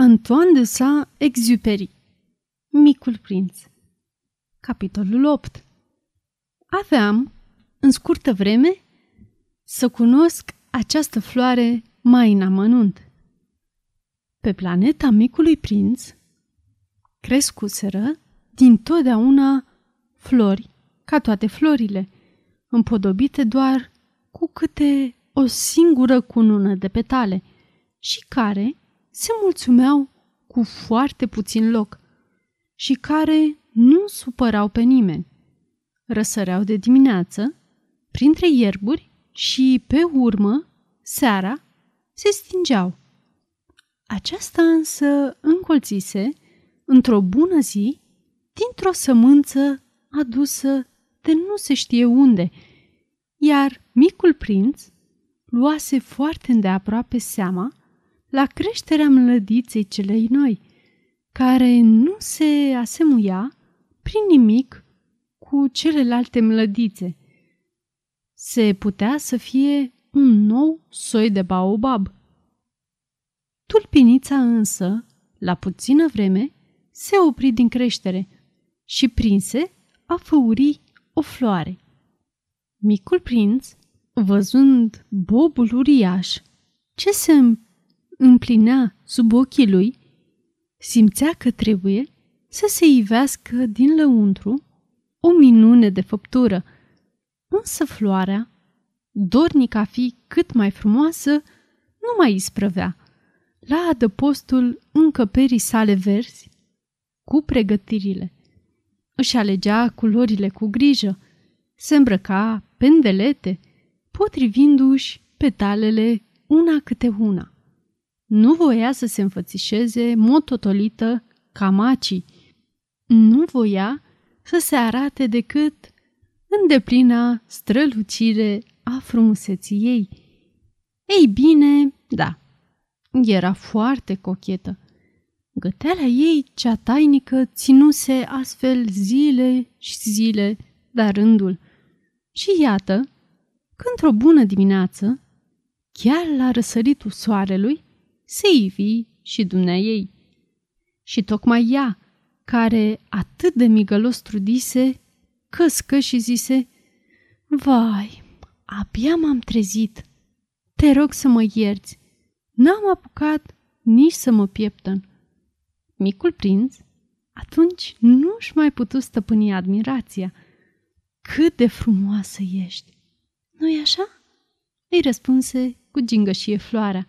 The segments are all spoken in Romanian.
Antoine de Saint-Exupéry Micul prinț Capitolul 8 Aveam, în scurtă vreme, să cunosc această floare mai în amănunt. Pe planeta micului prinț crescuseră din totdeauna flori, ca toate florile, împodobite doar cu câte o singură cunună de petale și care se mulțumeau cu foarte puțin loc și care nu supărau pe nimeni. Răsăreau de dimineață, printre ierburi și, pe urmă, seara, se stingeau. Aceasta însă încolțise, într-o bună zi, dintr-o sămânță adusă de nu se știe unde, iar micul prinț luase foarte îndeaproape seama la creșterea mlădiței celei noi, care nu se asemuia prin nimic cu celelalte mlădițe. Se putea să fie un nou soi de baobab. Tulpinița însă, la puțină vreme, se opri din creștere și prinse a făuri o floare. Micul prinț, văzând bobul uriaș, ce se împlinea sub ochii lui, simțea că trebuie să se ivească din lăuntru o minune de făptură, însă floarea, dornic a fi cât mai frumoasă, nu mai isprăvea. La adăpostul încăperii sale verzi, cu pregătirile. Își alegea culorile cu grijă, se îmbrăca pendelete, potrivindu-și petalele una câte una. Nu voia să se înfățișeze mototolită ca macii. Nu voia să se arate decât în deplina strălucire a frumuseții ei. Ei bine, da, era foarte cochetă. Găteala ei, cea tainică, ținuse astfel zile și zile, dar rândul. Și iată, când într-o bună dimineață, chiar la răsăritul soarelui, se ivi și dumnea ei. Și tocmai ea, care atât de migălos trudise, căscă și zise, Vai, abia m-am trezit. Te rog să mă ierți. N-am apucat nici să mă pieptăn. Micul prinț atunci nu-și mai putu stăpâni admirația. Cât de frumoasă ești! Nu-i așa? Îi răspunse cu gingășie floarea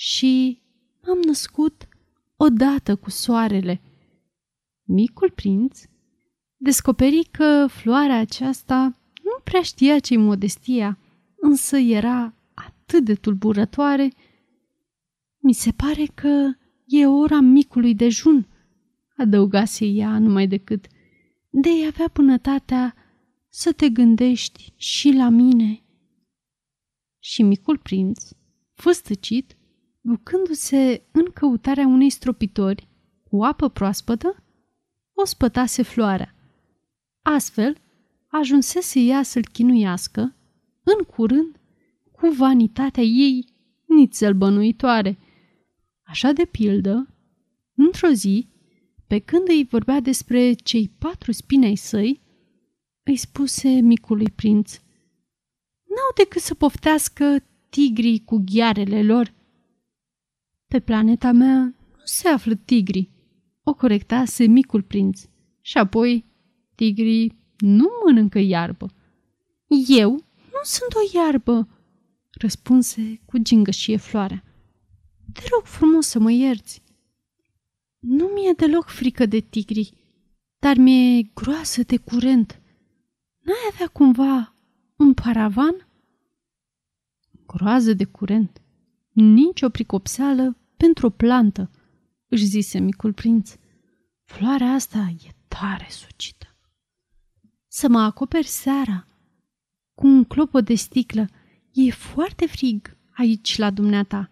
și m-am născut odată cu soarele. Micul prinț descoperi că floarea aceasta nu prea știa ce-i modestia, însă era atât de tulburătoare. Mi se pare că e ora micului dejun, adăugase ea numai decât, de avea pânătatea să te gândești și la mine. Și micul prinț, făstăcit, ducându-se în căutarea unei stropitori cu apă proaspătă, o spătase floarea. Astfel, ajunsese ea să-l chinuiască, în curând, cu vanitatea ei nițel bănuitoare. Așa de pildă, într-o zi, pe când îi vorbea despre cei patru spini ai săi, îi spuse micului prinț, N-au decât să poftească tigrii cu ghiarele lor pe planeta mea nu se află tigri, o corectase micul prinț. Și apoi, tigrii nu mănâncă iarbă. Eu nu sunt o iarbă, răspunse cu gingășie floarea. Te rog frumos să mă ierți. Nu mi-e deloc frică de tigri, dar mi-e groasă de curent. N-ai avea cumva un paravan? Groază de curent nici o pricopseală pentru o plantă, își zise micul prinț. Floarea asta e tare sucită. Să mă acoperi seara cu un clopot de sticlă. E foarte frig aici la dumneata.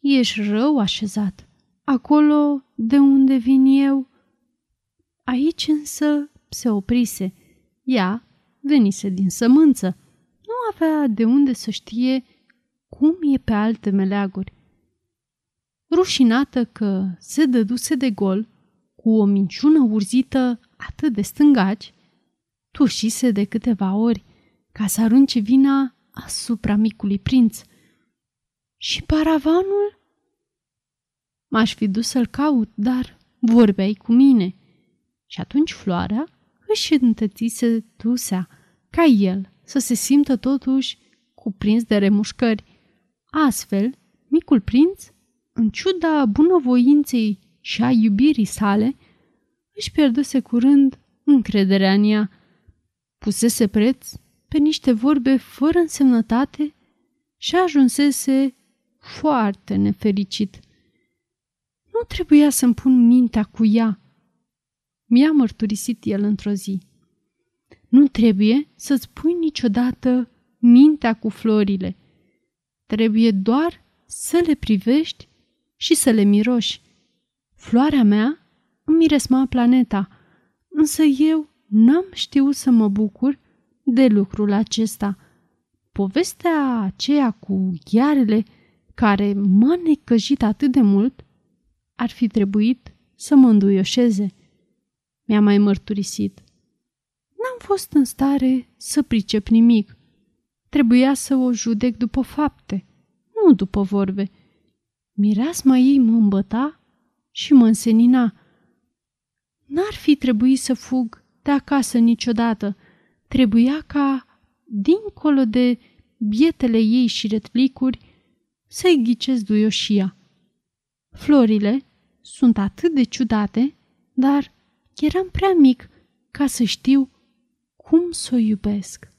Ești rău așezat. Acolo de unde vin eu. Aici însă se oprise. Ea venise din sămânță. Nu avea de unde să știe cum e pe alte meleaguri. rușinată că se dăduse de gol, cu o minciună urzită atât de stângaci, tușise de câteva ori ca să arunce vina asupra micului prinț. Și paravanul? M-aș fi dus să-l caut, dar vorbeai cu mine. Și atunci floarea își întățise tusea, ca el, să se simtă totuși cuprins de remușcări. Astfel, micul prinț, în ciuda bunăvoinței și a iubirii sale, își pierduse curând încrederea în ea. Pusese preț pe niște vorbe fără însemnătate și ajunsese foarte nefericit. Nu trebuia să-mi pun mintea cu ea. Mi-a mărturisit el într-o zi. Nu trebuie să-ți pui niciodată mintea cu florile. Trebuie doar să le privești și să le miroși. Floarea mea îmi miresma planeta, însă eu n-am știut să mă bucur de lucrul acesta. Povestea aceea cu ghearele care m-a necăjit atât de mult ar fi trebuit să mă înduioșeze. Mi-a mai mărturisit. N-am fost în stare să pricep nimic. Trebuia să o judec după fapte, nu după vorbe. Mireasma ei mă îmbăta și mă însenina. N-ar fi trebuit să fug de acasă niciodată. Trebuia ca, dincolo de bietele ei și retlicuri, să-i ghicesc duioșia. Florile sunt atât de ciudate, dar eram prea mic ca să știu cum să o iubesc.